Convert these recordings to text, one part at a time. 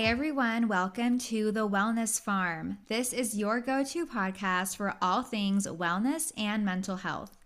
Hey everyone, welcome to the Wellness Pharm. This is your go to podcast for all things wellness and mental health.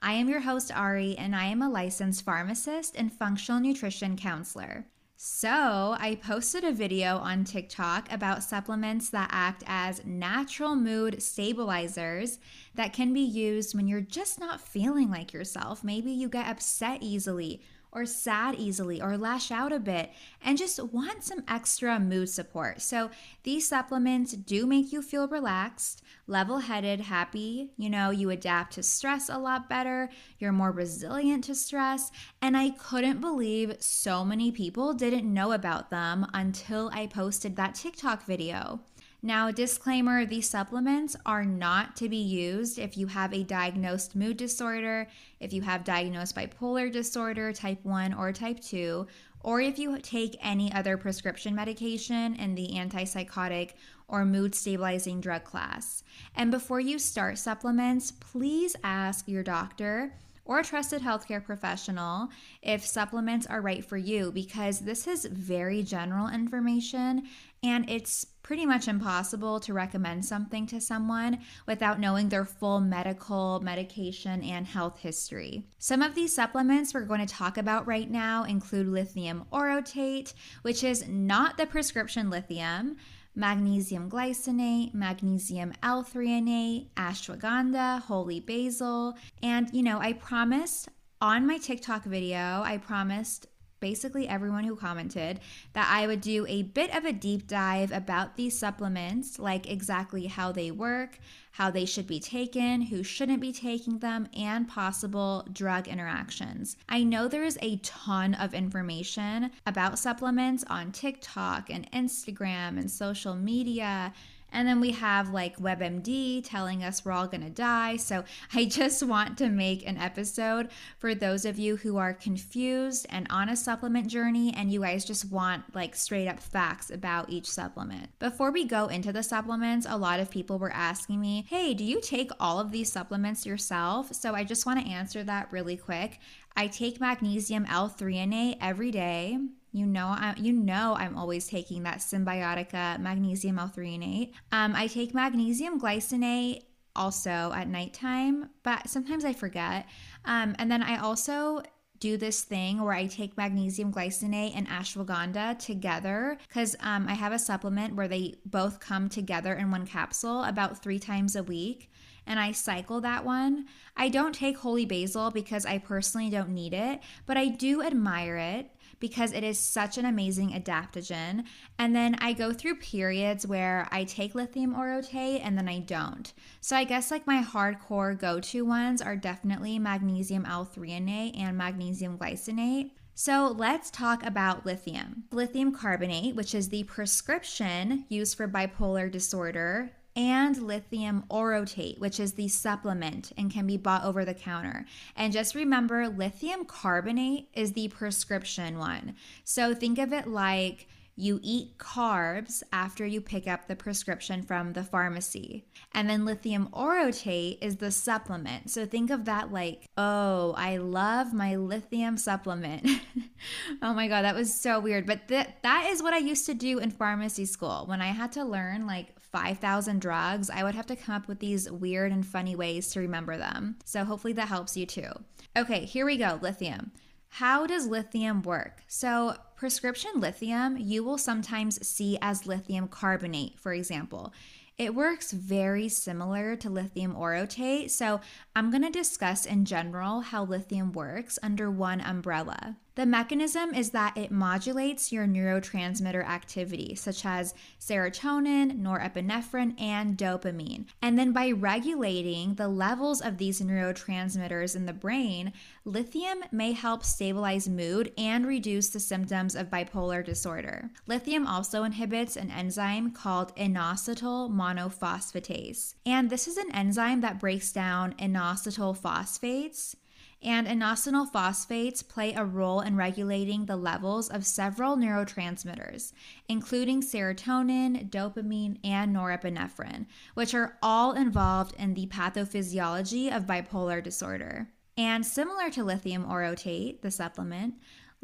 I am your host, Ari, and I am a licensed pharmacist and functional nutrition counselor. So, I posted a video on TikTok about supplements that act as natural mood stabilizers that can be used when you're just not feeling like yourself. Maybe you get upset easily or sad easily or lash out a bit and just want some extra mood support. So, these supplements do make you feel relaxed, level headed, happy. You know, you adapt to stress a lot better, you're more resilient to stress. And I couldn't believe so many people didn't know about them until I posted that TikTok video. Now, disclaimer these supplements are not to be used if you have a diagnosed mood disorder, if you have diagnosed bipolar disorder, type 1 or type 2, or if you take any other prescription medication in the antipsychotic or mood stabilizing drug class. And before you start supplements, please ask your doctor or a trusted healthcare professional if supplements are right for you because this is very general information and it's pretty much impossible to recommend something to someone without knowing their full medical, medication, and health history. Some of these supplements we're going to talk about right now include lithium orotate, which is not the prescription lithium magnesium glycinate, magnesium L-threonate, ashwagandha, holy basil. And, you know, I promised on my TikTok video, I promised basically everyone who commented that I would do a bit of a deep dive about these supplements, like exactly how they work, how they should be taken, who shouldn't be taking them, and possible drug interactions. I know there is a ton of information about supplements on TikTok and Instagram and social media and then we have like WebMD telling us we're all going to die. So I just want to make an episode for those of you who are confused and on a supplement journey and you guys just want like straight up facts about each supplement. Before we go into the supplements, a lot of people were asking me, hey, do you take all of these supplements yourself? So I just want to answer that really quick. I take magnesium L-threonate every day. You know, I, you know, I'm always taking that Cymbiotika magnesium L-threonate. Um, I take magnesium glycinate also at nighttime, but sometimes I forget. Um, and then I also do this thing where I take magnesium glycinate and ashwagandha together because um, I have a supplement where they both come together in one capsule about three times a week. And I cycle that one. I don't take holy basil because I personally don't need it, but I do admire it because it is such an amazing adaptogen. And then I go through periods where I take lithium orotate and then I don't. So I guess like my hardcore go to ones are definitely magnesium L-threonate and magnesium glycinate. So let's talk about lithium. Lithium carbonate, which is the prescription used for bipolar disorder, and lithium orotate, which is the supplement and can be bought over the counter. And just remember, lithium carbonate is the prescription one. So think of it like you eat carbs after you pick up the prescription from the pharmacy. And then lithium orotate is the supplement. So think of that like, oh, I love my lithium supplement. oh my God, that was so weird. But th- that is what I used to do in pharmacy school. When I had to learn like 5,000 drugs, I would have to come up with these weird and funny ways to remember them. So hopefully that helps you too. Okay, here we go lithium. How does lithium work? So, prescription lithium you will sometimes see as lithium carbonate, for example. It works very similar to lithium orotate, so I'm going to discuss in general how lithium works under one umbrella. The mechanism is that it modulates your neurotransmitter activity, such as serotonin, norepinephrine, and dopamine. And then by regulating the levels of these neurotransmitters in the brain, lithium may help stabilize mood and reduce the symptoms of bipolar disorder. Lithium also inhibits an enzyme called inositol monophosphatase. And this is an enzyme that breaks down inositol phosphates and inositol phosphates play a role in regulating the levels of several neurotransmitters, including serotonin, dopamine, and norepinephrine, which are all involved in the pathophysiology of bipolar disorder. And similar to lithium orotate, the supplement,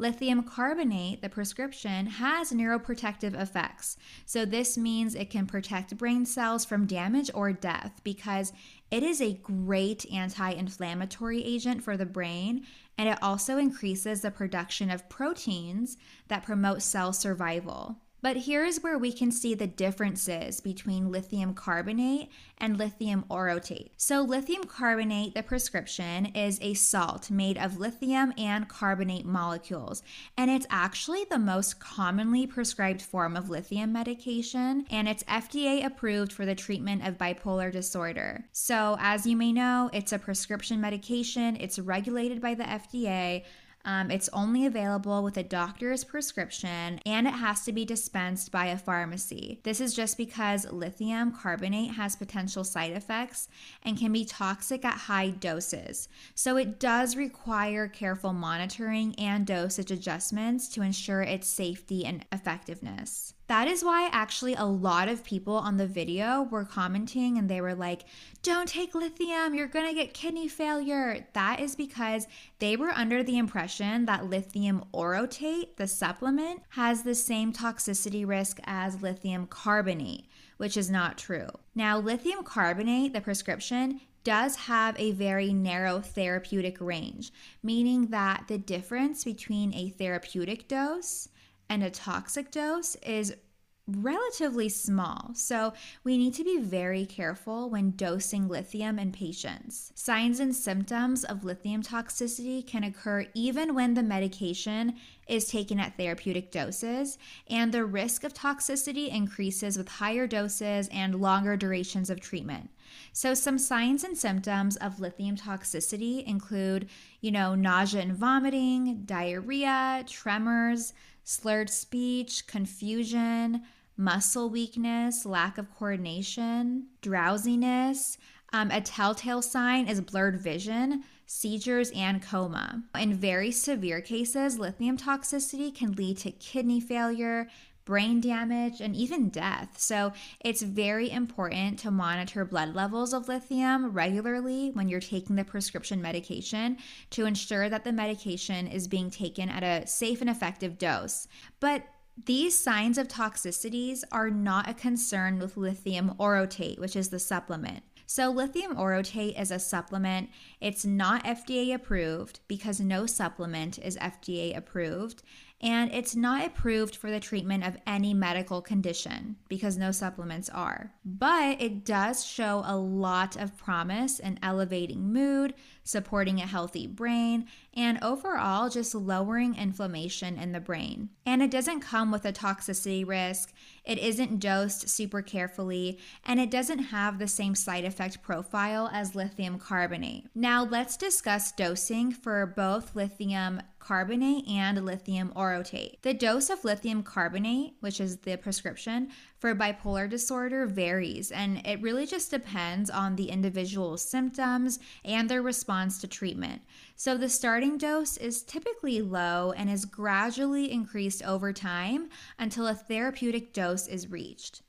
Lithium carbonate, the prescription, has neuroprotective effects. So, this means it can protect brain cells from damage or death because it is a great anti inflammatory agent for the brain, and it also increases the production of proteins that promote cell survival. But here's where we can see the differences between lithium carbonate and lithium orotate. So, lithium carbonate, the prescription, is a salt made of lithium and carbonate molecules. And it's actually the most commonly prescribed form of lithium medication, and it's FDA approved for the treatment of bipolar disorder. So, as you may know, it's a prescription medication, it's regulated by the FDA. Um, it's only available with a doctor's prescription and it has to be dispensed by a pharmacy. This is just because lithium carbonate has potential side effects and can be toxic at high doses. So it does require careful monitoring and dosage adjustments to ensure its safety and effectiveness. That is why actually a lot of people on the video were commenting and they were like, don't take lithium, you're gonna get kidney failure. That is because they were under the impression that lithium orotate, the supplement, has the same toxicity risk as lithium carbonate, which is not true. Now, lithium carbonate, the prescription, does have a very narrow therapeutic range, meaning that the difference between a therapeutic dose and a toxic dose is relatively small, so we need to be very careful when dosing lithium in patients. Signs and symptoms of lithium toxicity can occur even when the medication is taken at therapeutic doses, and the risk of toxicity increases with higher doses and longer durations of treatment. So, some signs and symptoms of lithium toxicity include, you know, nausea and vomiting, diarrhea, tremors slurred speech, confusion, muscle weakness, lack of coordination, drowsiness. Um, a telltale sign is blurred vision, seizures, and coma. In very severe cases, lithium toxicity can lead to kidney failure, brain damage, and even death. So it's very important to monitor blood levels of lithium regularly when you're taking the prescription medication to ensure that the medication is being taken at a safe and effective dose. But these signs of toxicities are not a concern with lithium orotate, which is the supplement. So, lithium orotate is a supplement. It's not FDA approved because no supplement is FDA approved and it's not approved for the treatment of any medical condition because no supplements are. But it does show a lot of promise in elevating mood, supporting a healthy brain, and overall just lowering inflammation in the brain. And it doesn't come with a toxicity risk, it isn't dosed super carefully, and it doesn't have the same side effect profile as lithium carbonate. Now, let's discuss dosing for both lithium carbonate and lithium orotate. The dose of lithium carbonate, which is the prescription, for bipolar disorder varies, and it really just depends on the individual's symptoms and their response to treatment. So, the starting dose is typically low and is gradually increased over time until a therapeutic dose is reached.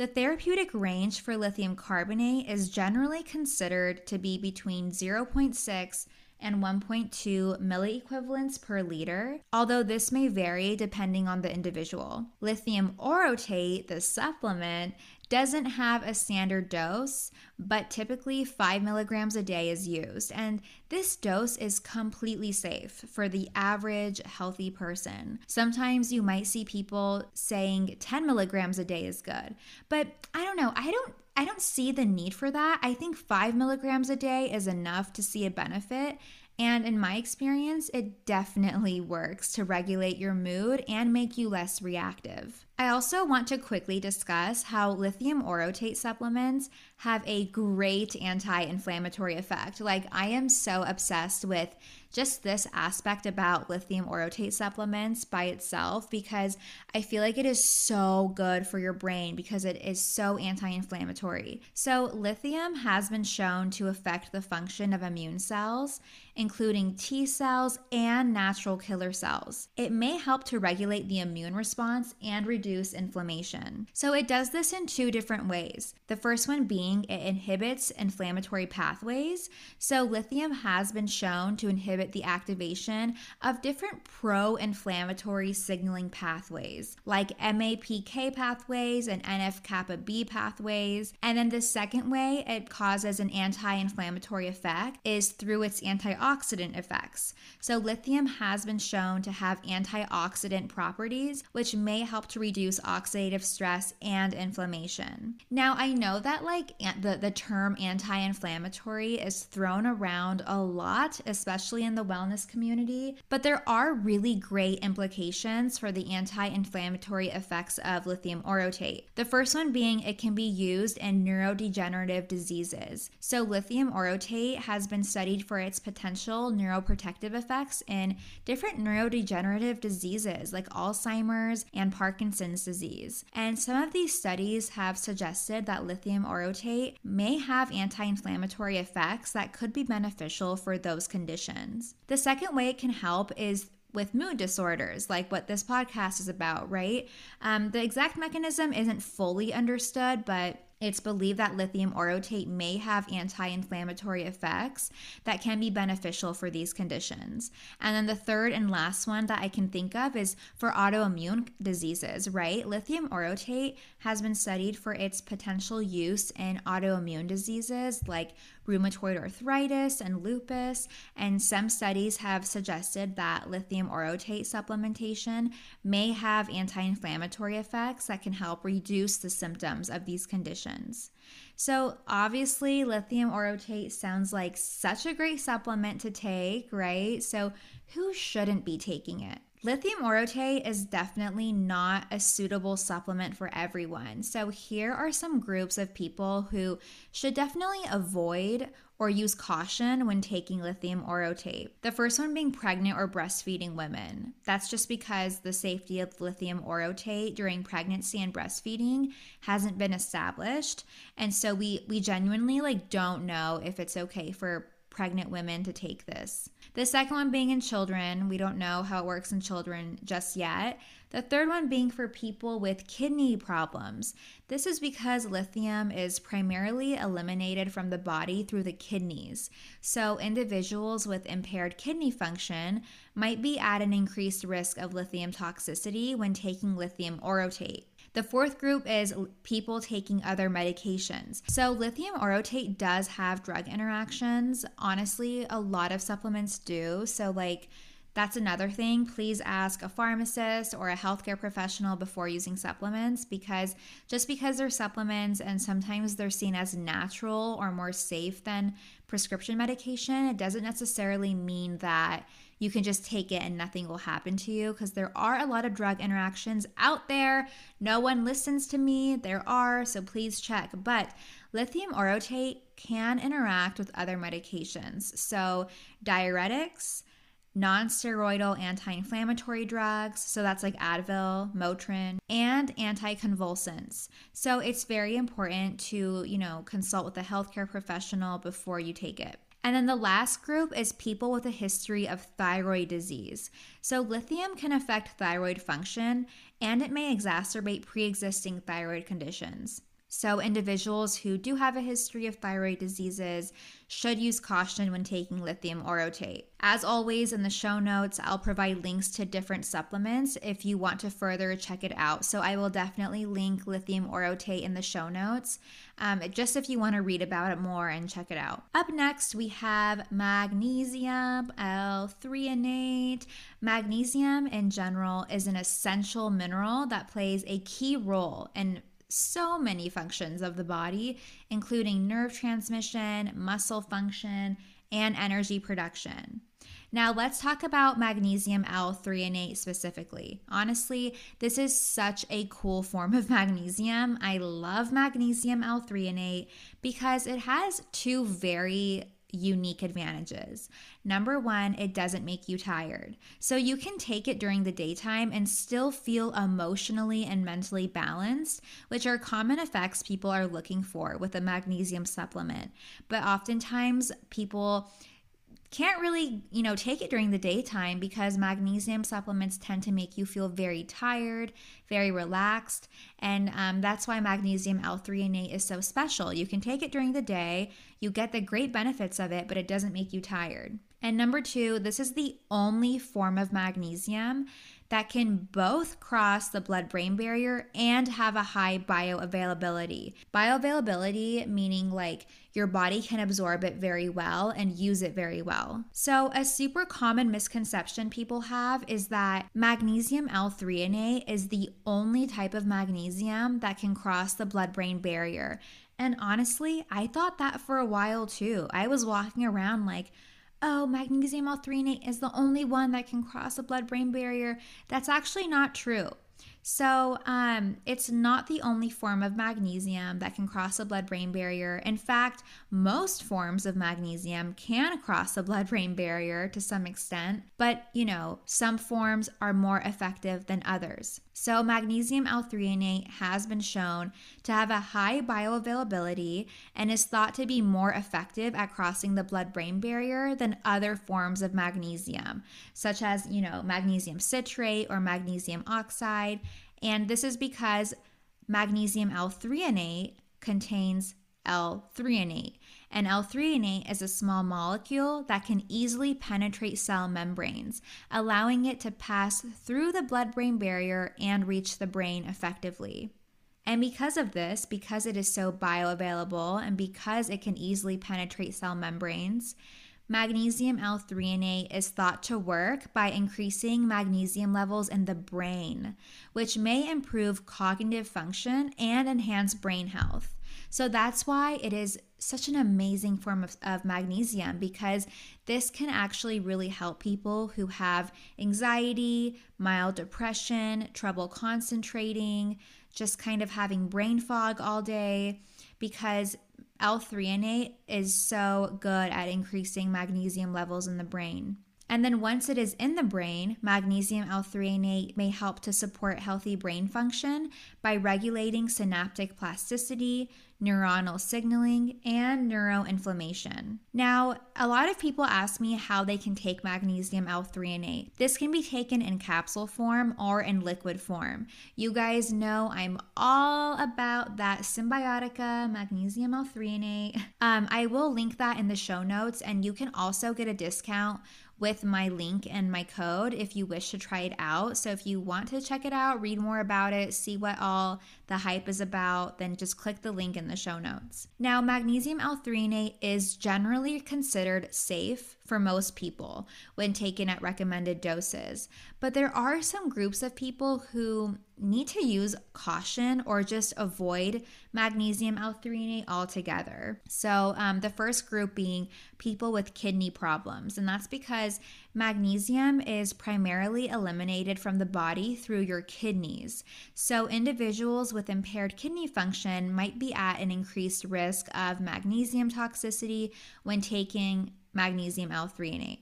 The therapeutic range for lithium carbonate is generally considered to be between 0.6 and 1.2 milliequivalents per liter, although this may vary depending on the individual. Lithium orotate, the supplement, doesn't have a standard dose, but typically 5 milligrams a day is used. And this dose is completely safe for the average healthy person. Sometimes you might see people saying 10 milligrams a day is good, but I don't know. I don't I don't see the need for that. I think five milligrams a day is enough to see a benefit. And in my experience, it definitely works to regulate your mood and make you less reactive. I also want to quickly discuss how lithium orotate supplements have a great anti inflammatory effect. Like, I am so obsessed with just this aspect about lithium orotate supplements by itself because I feel like it is so good for your brain because it is so anti inflammatory. So, lithium has been shown to affect the function of immune cells, including T cells and natural killer cells. It may help to regulate the immune response and reduce reduce inflammation. So it does this in two different ways. The first one being it inhibits inflammatory pathways. So lithium has been shown to inhibit the activation of different pro inflammatory signaling pathways like MAPK pathways and NF kappa B pathways. And then the second way it causes an anti inflammatory effect is through its antioxidant effects. So lithium has been shown to have antioxidant properties, which may help to reduce oxidative stress and inflammation. Now, I know that like the, the term anti inflammatory is thrown around a lot, especially in the wellness community, but there are really great implications for the anti inflammatory effects of lithium orotate. The first one being it can be used in neurodegenerative diseases. So, lithium orotate has been studied for its potential neuroprotective effects in different neurodegenerative diseases like Alzheimer's and Parkinson's disease. And some of these studies have suggested that lithium orotate may have anti inflammatory effects that could be beneficial for those conditions. The second way it can help is with mood disorders, like what this podcast is about, right? Um, the exact mechanism isn't fully understood, but it's believed that lithium orotate may have anti inflammatory effects that can be beneficial for these conditions. And then the third and last one that I can think of is for autoimmune diseases, right? Lithium orotate has been studied for its potential use in autoimmune diseases like rheumatoid arthritis and lupus, and some studies have suggested that lithium orotate supplementation may have anti inflammatory effects that can help reduce the symptoms of these conditions. So, obviously, lithium orotate sounds like such a great supplement to take, right? So, who shouldn't be taking it? Lithium orotate is definitely not a suitable supplement for everyone. So, here are some groups of people who should definitely avoid or use caution when taking lithium orotate. The first one being pregnant or breastfeeding women. That's just because the safety of lithium orotate during pregnancy and breastfeeding hasn't been established. And so we we genuinely like don't know if it's okay for pregnant women to take this. The second one being in children. We don't know how it works in children just yet. The third one being for people with kidney problems. This is because lithium is primarily eliminated from the body through the kidneys. So, individuals with impaired kidney function might be at an increased risk of lithium toxicity when taking lithium orotate. The fourth group is people taking other medications. So, lithium orotate does have drug interactions. Honestly, a lot of supplements do. So, like, that's another thing. Please ask a pharmacist or a healthcare professional before using supplements because just because they're supplements and sometimes they're seen as natural or more safe than prescription medication, it doesn't necessarily mean that you can just take it and nothing will happen to you because there are a lot of drug interactions out there. No one listens to me. There are, so please check. But lithium orotate can interact with other medications. So, diuretics, non-steroidal anti-inflammatory drugs so that's like advil motrin and anticonvulsants so it's very important to you know consult with a healthcare professional before you take it and then the last group is people with a history of thyroid disease. So, lithium can affect thyroid function and it may exacerbate pre existing thyroid conditions. So, individuals who do have a history of thyroid diseases should use caution when taking lithium orotate. As always, in the show notes, I'll provide links to different supplements if you want to further check it out. So, I will definitely link lithium orotate in the show notes, um, just if you want to read about it more and check it out. Up next, we have magnesium L-threonate. Magnesium, in general, is an essential mineral that plays a key role in so many functions of the body, including nerve transmission, muscle function, and energy production. Now, let's talk about magnesium L-threonate specifically. Honestly, this is such a cool form of magnesium. I love magnesium L-threonate because it has two very unique advantages. Number one, it doesn't make you tired. So you can take it during the daytime and still feel emotionally and mentally balanced, which are common effects people are looking for with a magnesium supplement. But oftentimes, people can't really, you know, take it during the daytime because magnesium supplements tend to make you feel very tired, very relaxed. And um, that's why magnesium L-threonate is so special. You can take it during the day, you get the great benefits of it, but it doesn't make you tired. And number two, this is the only form of magnesium that can both cross the blood brain barrier and have a high bioavailability. Bioavailability meaning like your body can absorb it very well and use it very well. So, a super common misconception people have is that magnesium L-threonate is the only type of magnesium that can cross the blood brain barrier. And honestly, I thought that for a while too. I was walking around like, oh, magnesium L-threonate is the only one that can cross the blood brain barrier. That's actually not true. So, um, it's not the only form of magnesium that can cross the blood brain barrier. In fact, most forms of magnesium can cross the blood brain barrier to some extent, but you know, some forms are more effective than others. So, magnesium L-threonate has been shown to have a high bioavailability and is thought to be more effective at crossing the blood brain barrier than other forms of magnesium, such as, you know, magnesium citrate or magnesium oxide. And this is because magnesium L-threonate contains L-threonate. And L-threonate is a small molecule that can easily penetrate cell membranes, allowing it to pass through the blood brain barrier and reach the brain effectively. And because of this, because it is so bioavailable and because it can easily penetrate cell membranes, magnesium L-threonate is thought to work by increasing magnesium levels in the brain, which may improve cognitive function and enhance brain health. So that's why it is such an amazing form of, of, magnesium because this can actually really help people who have anxiety, mild depression, trouble concentrating, just kind of having brain fog all day because L-threonate is so good at increasing magnesium levels in the brain. And then once it is in the brain, magnesium L-threonate may help to support healthy brain function by regulating synaptic plasticity, neuronal signaling, and neuroinflammation. Now, a lot of people ask me how they can take magnesium L-threonate. This can be taken in capsule form or in liquid form. You guys know I'm all about that Cymbiotika magnesium L-threonate. Um, I will link that in the show notes, and you can also get a discount with my link and my code if you wish to try it out. So if you want to check it out, read more about it, see what all the hype is about, then just click the link in the show notes. Now, magnesium L-threonate is generally considered safe for most people when taken at recommended doses, but there are some groups of people who need to use caution or just avoid magnesium L-threonate altogether. So, um, the first group being people with kidney problems, and that's because magnesium is primarily eliminated from the body through your kidneys. So, individuals with impaired kidney function might be at an increased risk of magnesium toxicity when taking magnesium L-threonate.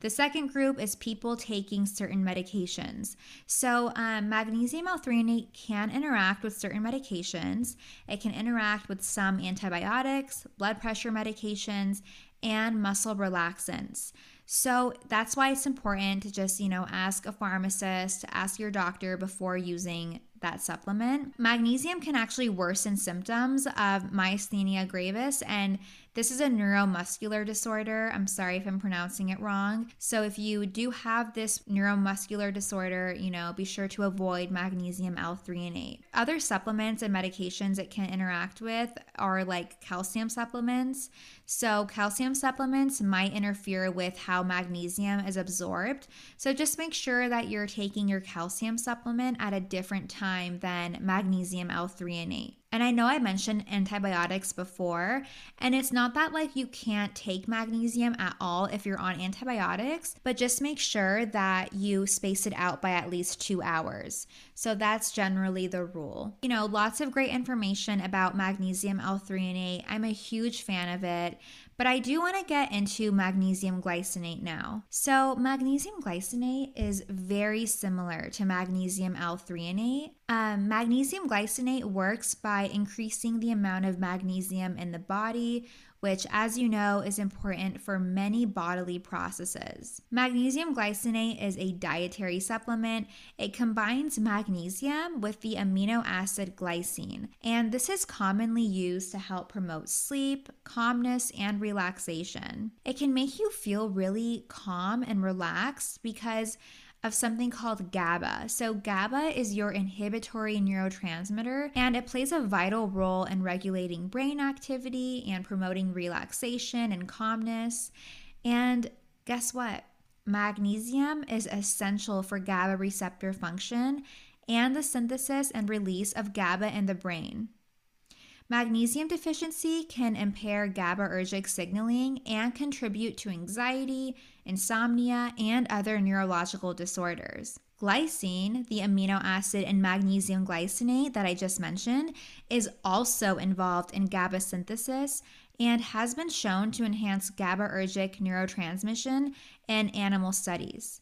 The second group is people taking certain medications. So, um, magnesium L-threonate can interact with certain medications. It can interact with some antibiotics, blood pressure medications, and muscle relaxants. So that's why it's important to just, you know, ask a pharmacist, ask your doctor before using that supplement. Magnesium can actually worsen symptoms of myasthenia gravis and this is a neuromuscular disorder. I'm sorry if I'm pronouncing it wrong. So, if you do have this neuromuscular disorder, you know, be sure to avoid magnesium L-threonate. Other supplements and medications it can interact with are like calcium supplements. So, calcium supplements might interfere with how magnesium is absorbed. So, just make sure that you're taking your calcium supplement at a different time than magnesium L-threonate. And I know I mentioned antibiotics before, and it's not that like you can't take magnesium at all if you're on antibiotics, but just make sure that you space it out by at least two hours. So that's generally the rule. You know, lots of great information about magnesium L-threonate. I'm a huge fan of it. But I do want to get into magnesium glycinate now. So, magnesium glycinate is very similar to magnesium L-threonate. Um, magnesium glycinate works by increasing the amount of magnesium in the body, which, as you know, is important for many bodily processes. Magnesium glycinate is a dietary supplement. It combines magnesium with the amino acid glycine, and this is commonly used to help promote sleep, calmness, and relaxation. It can make you feel really calm and relaxed because of something called GABA. So, GABA is your inhibitory neurotransmitter, and it plays a vital role in regulating brain activity and promoting relaxation and calmness. And guess what? Magnesium is essential for GABA receptor function and the synthesis and release of GABA in the brain. Magnesium deficiency can impair GABAergic signaling and contribute to anxiety, insomnia, and other neurological disorders. Glycine, the amino acid in magnesium glycinate that I just mentioned, is also involved in GABA synthesis and has been shown to enhance GABAergic neurotransmission in animal studies.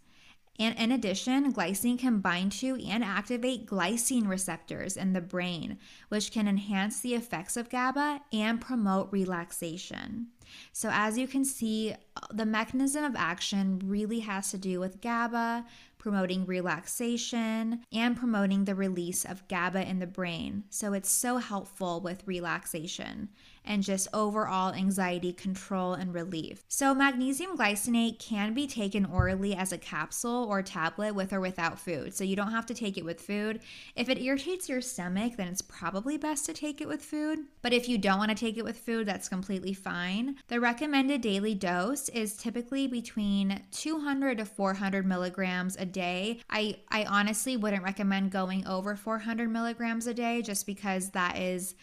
And in addition, glycine can bind to and activate glycine receptors in the brain, which can enhance the effects of GABA and promote relaxation. So, as you can see, the mechanism of action really has to do with GABA, promoting relaxation, and promoting the release of GABA in the brain. So, it's so helpful with relaxation and just overall anxiety control and relief. So, magnesium glycinate can be taken orally as a capsule or tablet with or without food. So, you don't have to take it with food. If it irritates your stomach, then it's probably best to take it with food. But if you don't want to take it with food, that's completely fine. The recommended daily dose is typically between 200 to 400 milligrams a day. I, I honestly wouldn't recommend going over 400 milligrams a day just because that is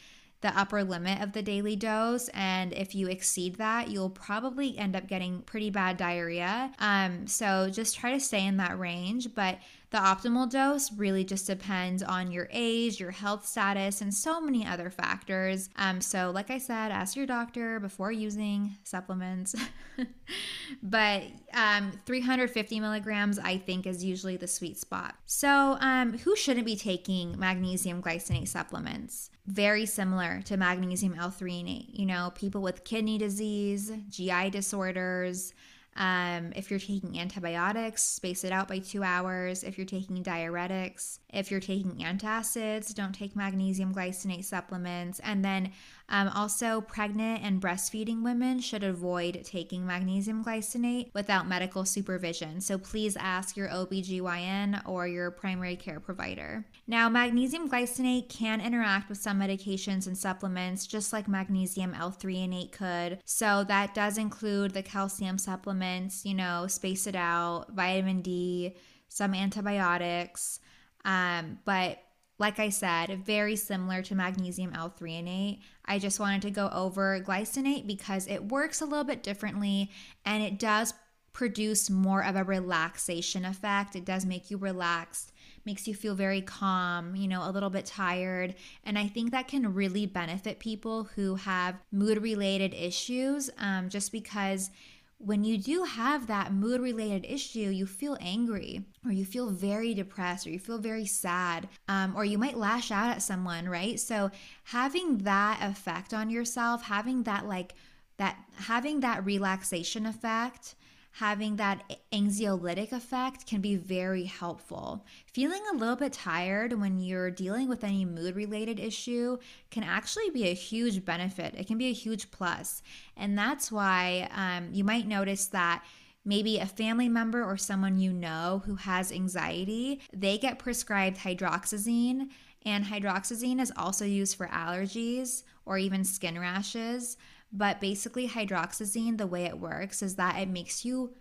the upper limit of the daily dose. And if you exceed that, you'll probably end up getting pretty bad diarrhea. Um, so just try to stay in that range. But the optimal dose really just depends on your age, your health status, and so many other factors. Um, so, like I said, ask your doctor before using supplements. but um, 350 milligrams, I think, is usually the sweet spot. So, um, who shouldn't be taking magnesium glycinate supplements? Very similar to magnesium L-threonate. You know, people with kidney disease, GI disorders. Um, if you're taking antibiotics, space it out by two hours. If you're taking diuretics, if you're taking antacids, don't take magnesium glycinate supplements. And then um, also, pregnant and breastfeeding women should avoid taking magnesium glycinate without medical supervision. So please ask your OBGYN or your primary care provider. Now, magnesium glycinate can interact with some medications and supplements, just like magnesium L-threonate could. So that does include the calcium supplements, you know, space it out, vitamin D, some antibiotics. Um, but like I said, very similar to magnesium L-threonate. I just wanted to go over glycinate because it works a little bit differently and it does produce more of a relaxation effect. It does make you relaxed, makes you feel very calm, you know, a little bit tired. And I think that can really benefit people who have mood related issues um, just because when you do have that mood related issue, you feel angry or you feel very depressed or you feel very sad um, or you might lash out at someone, right? So having that effect on yourself, having that like that, having that relaxation effect having that anxiolytic effect can be very helpful. Feeling a little bit tired when you're dealing with any mood related issue can actually be a huge benefit. It can be a huge plus. And that's why um, you might notice that maybe a family member or someone you know who has anxiety, they get prescribed hydroxyzine. And hydroxyzine is also used for allergies or even skin rashes. But basically, hydroxyzine, the way it works is that it makes you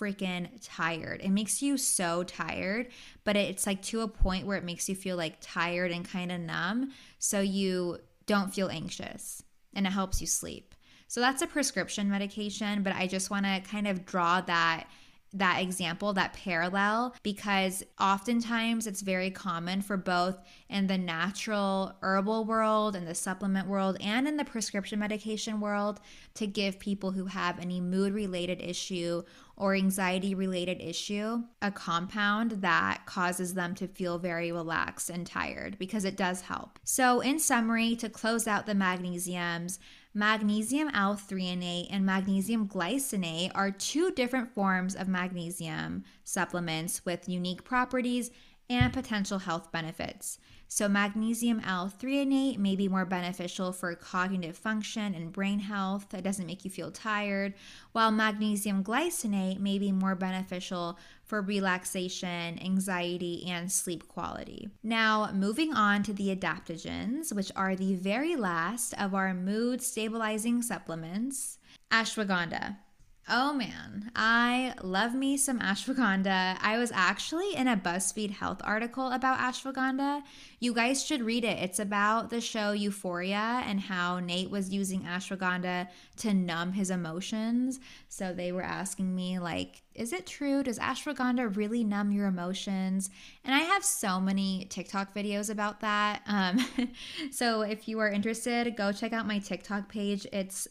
freaking tired. It makes you so tired, but it's like to a point where it makes you feel like tired and kind of numb. So you don't feel anxious and it helps you sleep. So that's a prescription medication, but I just want to kind of draw that that example, that parallel, because oftentimes it's very common for both in the natural herbal world, in the supplement world, and in the prescription medication world to give people who have any mood related issue or anxiety related issue a compound that causes them to feel very relaxed and tired because it does help. So, in summary, to close out the magnesiums, Magnesium L-threonate and magnesium glycinate are two different forms of magnesium supplements with unique properties and potential health benefits. So, magnesium L-threonate may be more beneficial for cognitive function and brain health. It doesn't make you feel tired, while magnesium glycinate may be more beneficial for relaxation, anxiety, and sleep quality. Now, moving on to the adaptogens, which are the very last of our mood stabilizing supplements ashwagandha. Oh man, I love me some ashwagandha. I was actually in a BuzzFeed Health article about ashwagandha. You guys should read it. It's about the show Euphoria and how Nate was using ashwagandha to numb his emotions. So they were asking me like, is it true? Does ashwagandha really numb your emotions? And I have so many TikTok videos about that. Um, so if you are interested, go check out my TikTok page. It's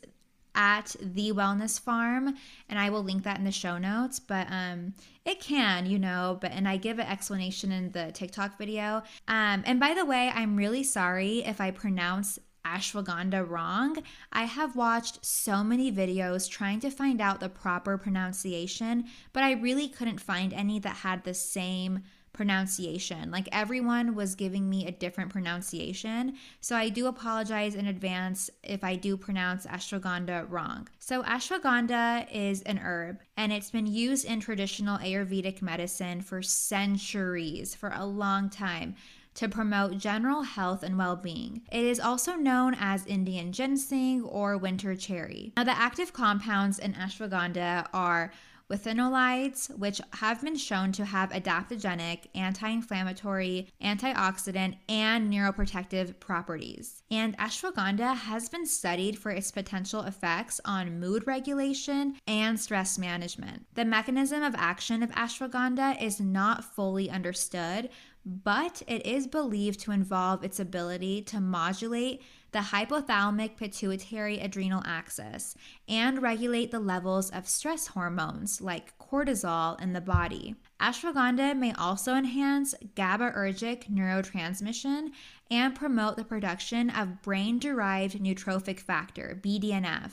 at the wellness pharm and i will link that in the show notes but um it can you know but and i give an explanation in the tiktok video um and by the way i'm really sorry if i pronounce ashwagandha wrong. I have watched so many videos trying to find out the proper pronunciation, but I really couldn't find any that had the same pronunciation. Like everyone was giving me a different pronunciation. So I do apologize in advance if I do pronounce ashwagandha wrong. So ashwagandha is an herb and it's been used in traditional Ayurvedic medicine for centuries, for a long time to promote general health and well being. It is also known as Indian ginseng or winter cherry. Now, the active compounds in ashwagandha are withanolides, which have been shown to have adaptogenic, anti inflammatory, antioxidant, and neuroprotective properties. And ashwagandha has been studied for its potential effects on mood regulation and stress management. The mechanism of action of ashwagandha is not fully understood, but it is believed to involve its ability to modulate the hypothalamic pituitary adrenal axis and regulate the levels of stress hormones like cortisol in the body. Ashwagandha may also enhance GABAergic neurotransmission and promote the production of brain derived neurotrophic factor, BDNF,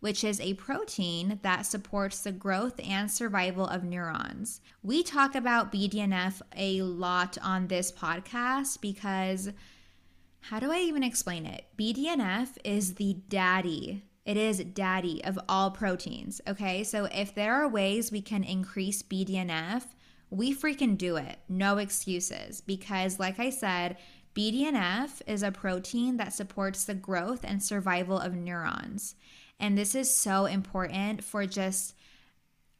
which is a protein that supports the growth and survival of neurons. We talk about BDNF a lot on this podcast because how do I even explain it? BDNF is the daddy. It is daddy of all proteins. Okay. So if there are ways we can increase BDNF, we freaking do it. No excuses. Because, like I said, BDNF is a protein that supports the growth and survival of neurons. And this is so important for just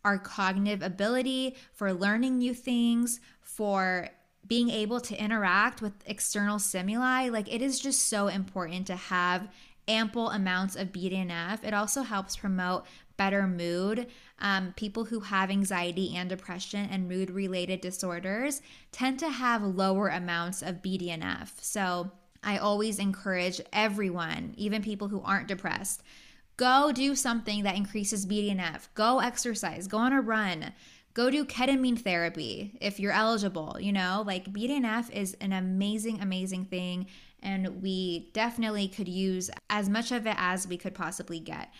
our cognitive ability, for learning new things, for being able to interact with external stimuli, like it is just so important to have ample amounts of BDNF. It also helps promote better mood. Um, people who have anxiety and depression and mood related disorders tend to have lower amounts of BDNF. So I always encourage everyone, even people who aren't depressed, go do something that increases BDNF. Go exercise, go on a run go do ketamine therapy if you're eligible. You know, like BDNF is an amazing, amazing thing. And we definitely could use as much of it as we could possibly get.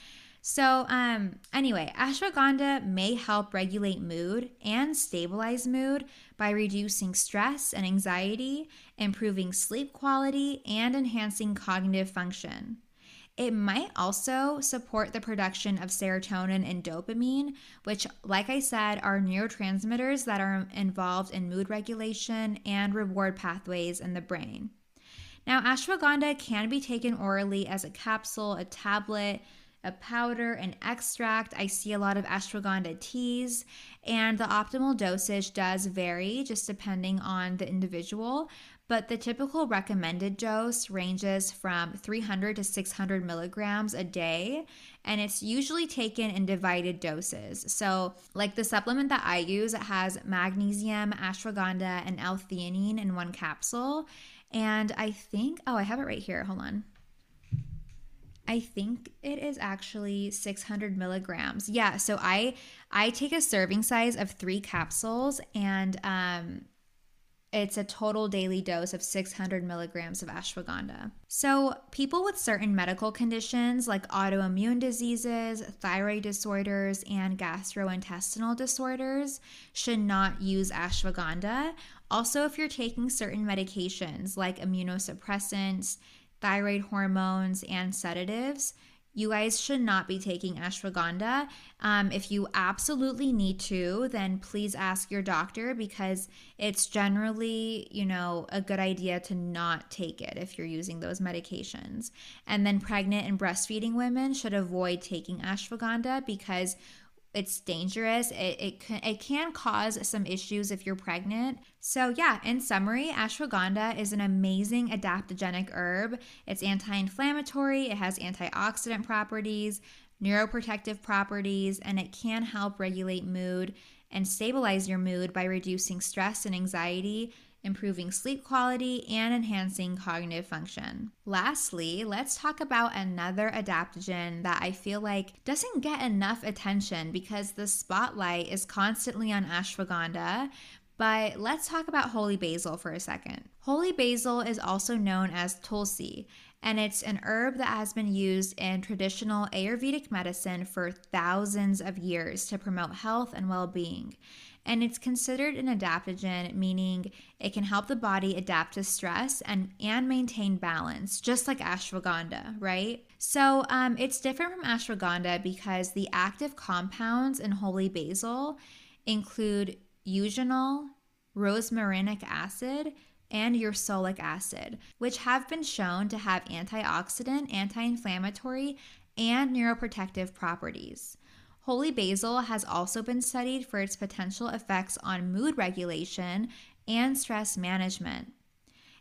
So, um, anyway, ashwagandha may help regulate mood and stabilize mood by reducing stress and anxiety, improving sleep quality, and enhancing cognitive function. It might also support the production of serotonin and dopamine, which, like I said, are neurotransmitters that are involved in mood regulation and reward pathways in the brain. Now, ashwagandha can be taken orally as a capsule, a tablet, a powder, an extract. I see a lot of ashwagandha teas, and the optimal dosage does vary just depending on the individual but the typical recommended dose ranges from 300 to 600 milligrams a day, and it's usually taken in divided doses. So, like the supplement that I use, it has magnesium, ashwagandha, and L-theanine in one capsule. And I think, oh, I have it right here. Hold on. I think it is actually 600 milligrams. Yeah, so I I take a serving size of three capsules, and um, it's a total daily dose of 600 milligrams of ashwagandha. So, people with certain medical conditions like autoimmune diseases, thyroid disorders, and gastrointestinal disorders should not use ashwagandha. Also, if you're taking certain medications like immunosuppressants, thyroid hormones, and sedatives, you guys should not be taking ashwagandha. Um, if you absolutely need to, then please ask your doctor because it's generally, you know, a good idea to not take it if you're using those medications. And then pregnant and breastfeeding women should avoid taking ashwagandha because it's dangerous. It, it, can, it can cause some issues if you're pregnant. So, yeah, in summary, ashwagandha is an amazing adaptogenic herb. It's anti inflammatory, it has antioxidant properties, neuroprotective properties, and it can help regulate mood and stabilize your mood by reducing stress and anxiety improving sleep quality, and enhancing cognitive function. Lastly, let's talk about another adaptogen that I feel like doesn't get enough attention because the spotlight is constantly on ashwagandha. But let's talk about holy basil for a second. Holy basil is also known as tulsi, and it's an herb that has been used in traditional Ayurvedic medicine for thousands of years to promote health and well being and it's considered an adaptogen, meaning it can help the body adapt to stress and, and maintain balance, just like ashwagandha, right? So um, it's different from ashwagandha because the active compounds in holy basil include eugenol, rosmarinic acid, and ursolic acid, which have been shown to have antioxidant, anti inflammatory, and neuroprotective properties. Holy basil has also been studied for its potential effects on mood regulation and stress management.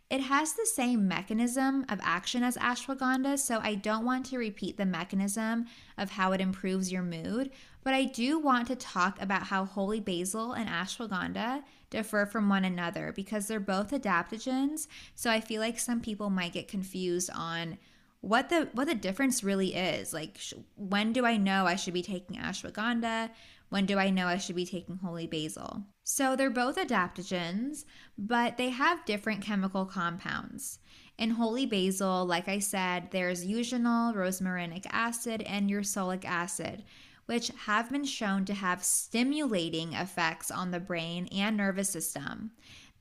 It has the same mechanism of action as ashwagandha, so I don't want to repeat the mechanism of how it improves your mood, but I do want to talk about how holy basil and ashwagandha differ from one another because they're both adaptogens. So I feel like some people might get confused on what the what the difference really is. Like sh- when do I know I should be taking ashwagandha? When do I know I should be taking holy basil? So they're both adaptogens, but they have different chemical compounds. In holy basil, like I said, there's eugenol, rosmarinic acid, and ursolic acid, which have been shown to have stimulating effects on the brain and nervous system.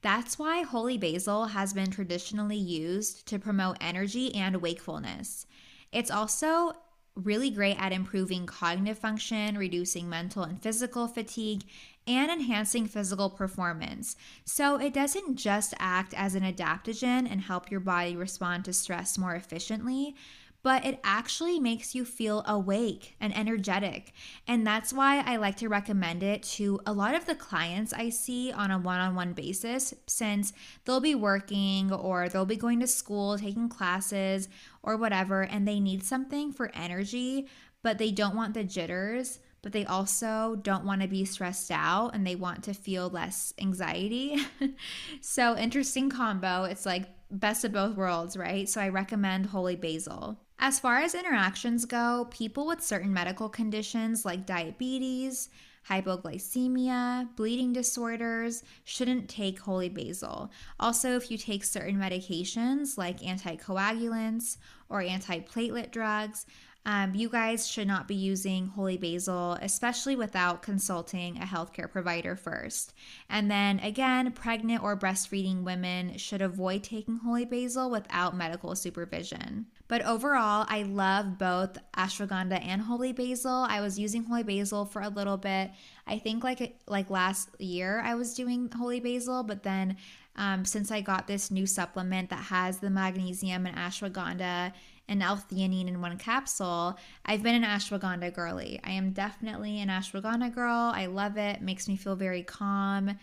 That's why holy basil has been traditionally used to promote energy and wakefulness. It's also really great at improving cognitive function, reducing mental and physical fatigue, and enhancing physical performance. So it doesn't just act as an adaptogen and help your body respond to stress more efficiently, but it actually makes you feel awake and energetic. And that's why I like to recommend it to a lot of the clients I see on a one on one basis, since they'll be working or they'll be going to school, taking classes, or whatever, and they need something for energy, but they don't want the jitters but they also don't want to be stressed out and they want to feel less anxiety. so, interesting combo. It's like best of both worlds, right? So, I recommend Holy Basil. As far as interactions go, people with certain medical conditions like diabetes, hypoglycemia, bleeding disorders shouldn't take holy basil. Also, if you take certain medications like anticoagulants or antiplatelet drugs, um, you guys should not be using holy basil, especially without consulting a healthcare provider first. And then again, pregnant or breastfeeding women should avoid taking holy basil without medical supervision. But overall, I love both ashwagandha and holy basil. I was using holy basil for a little bit. I think like like last year I was doing holy basil, but then um, since I got this new supplement that has the magnesium and ashwagandha and L-theanine in one capsule, I've been an ashwagandha girly. I am definitely an ashwagandha girl. I love it. Makes me feel very calm.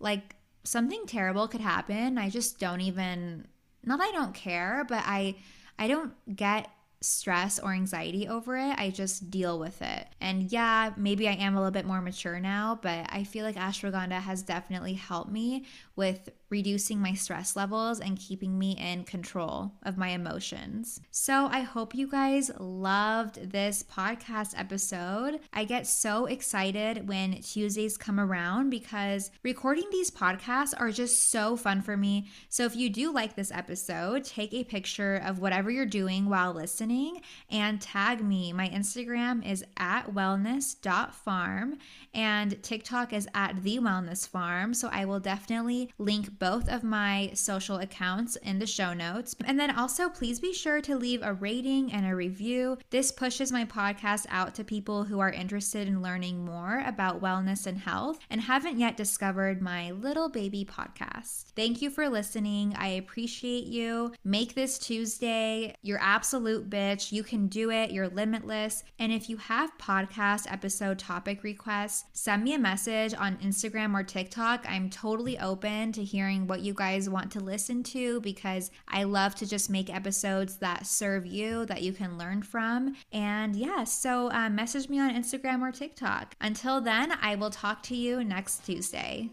Like something terrible could happen. I just don't even not I don't care, but I I don't get stress or anxiety over it. I just deal with it. And yeah, maybe I am a little bit more mature now, but I feel like ashwagandha has definitely helped me with reducing my stress levels and keeping me in control of my emotions. So I hope you guys loved this podcast episode. I get so excited when Tuesdays come around because recording these podcasts are just so fun for me. So if you do like this episode, take a picture of whatever you're doing while listening and tag me. My Instagram is at wellness.pharm and TikTok is at the wellness pharm. So I will definitely link both of my social accounts in the show notes. And then also, please be sure to leave a rating and a review. This pushes my podcast out to people who are interested in learning more about wellness and health and haven't yet discovered my little baby podcast. Thank you for listening. I appreciate you. Make this Tuesday your absolute bitch. You can do it. You're limitless. And if you have podcast episode topic requests, send me a message on Instagram or TikTok. I'm totally open to hearing what you guys want to listen to because I love to just make episodes that serve you, that you can learn from. And yeah, so uh, message me on Instagram or TikTok. Until then, I will talk to you next Tuesday.